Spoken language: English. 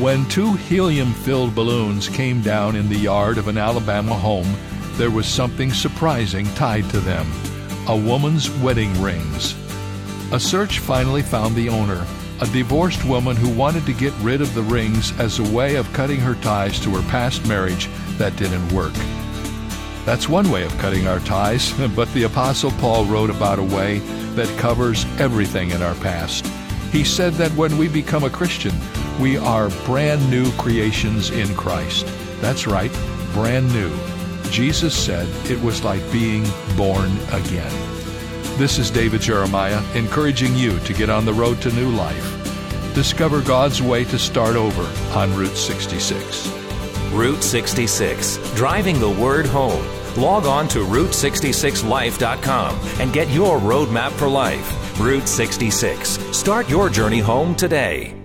When two helium filled balloons came down in the yard of an Alabama home, there was something surprising tied to them a woman's wedding rings. A search finally found the owner, a divorced woman who wanted to get rid of the rings as a way of cutting her ties to her past marriage that didn't work. That's one way of cutting our ties, but the Apostle Paul wrote about a way that covers everything in our past. He said that when we become a Christian, we are brand new creations in Christ. That's right, brand new. Jesus said it was like being born again. This is David Jeremiah encouraging you to get on the road to new life. Discover God's way to start over on Route 66. Route 66, driving the word home. Log on to Route66Life.com and get your roadmap for life. Route 66. Start your journey home today.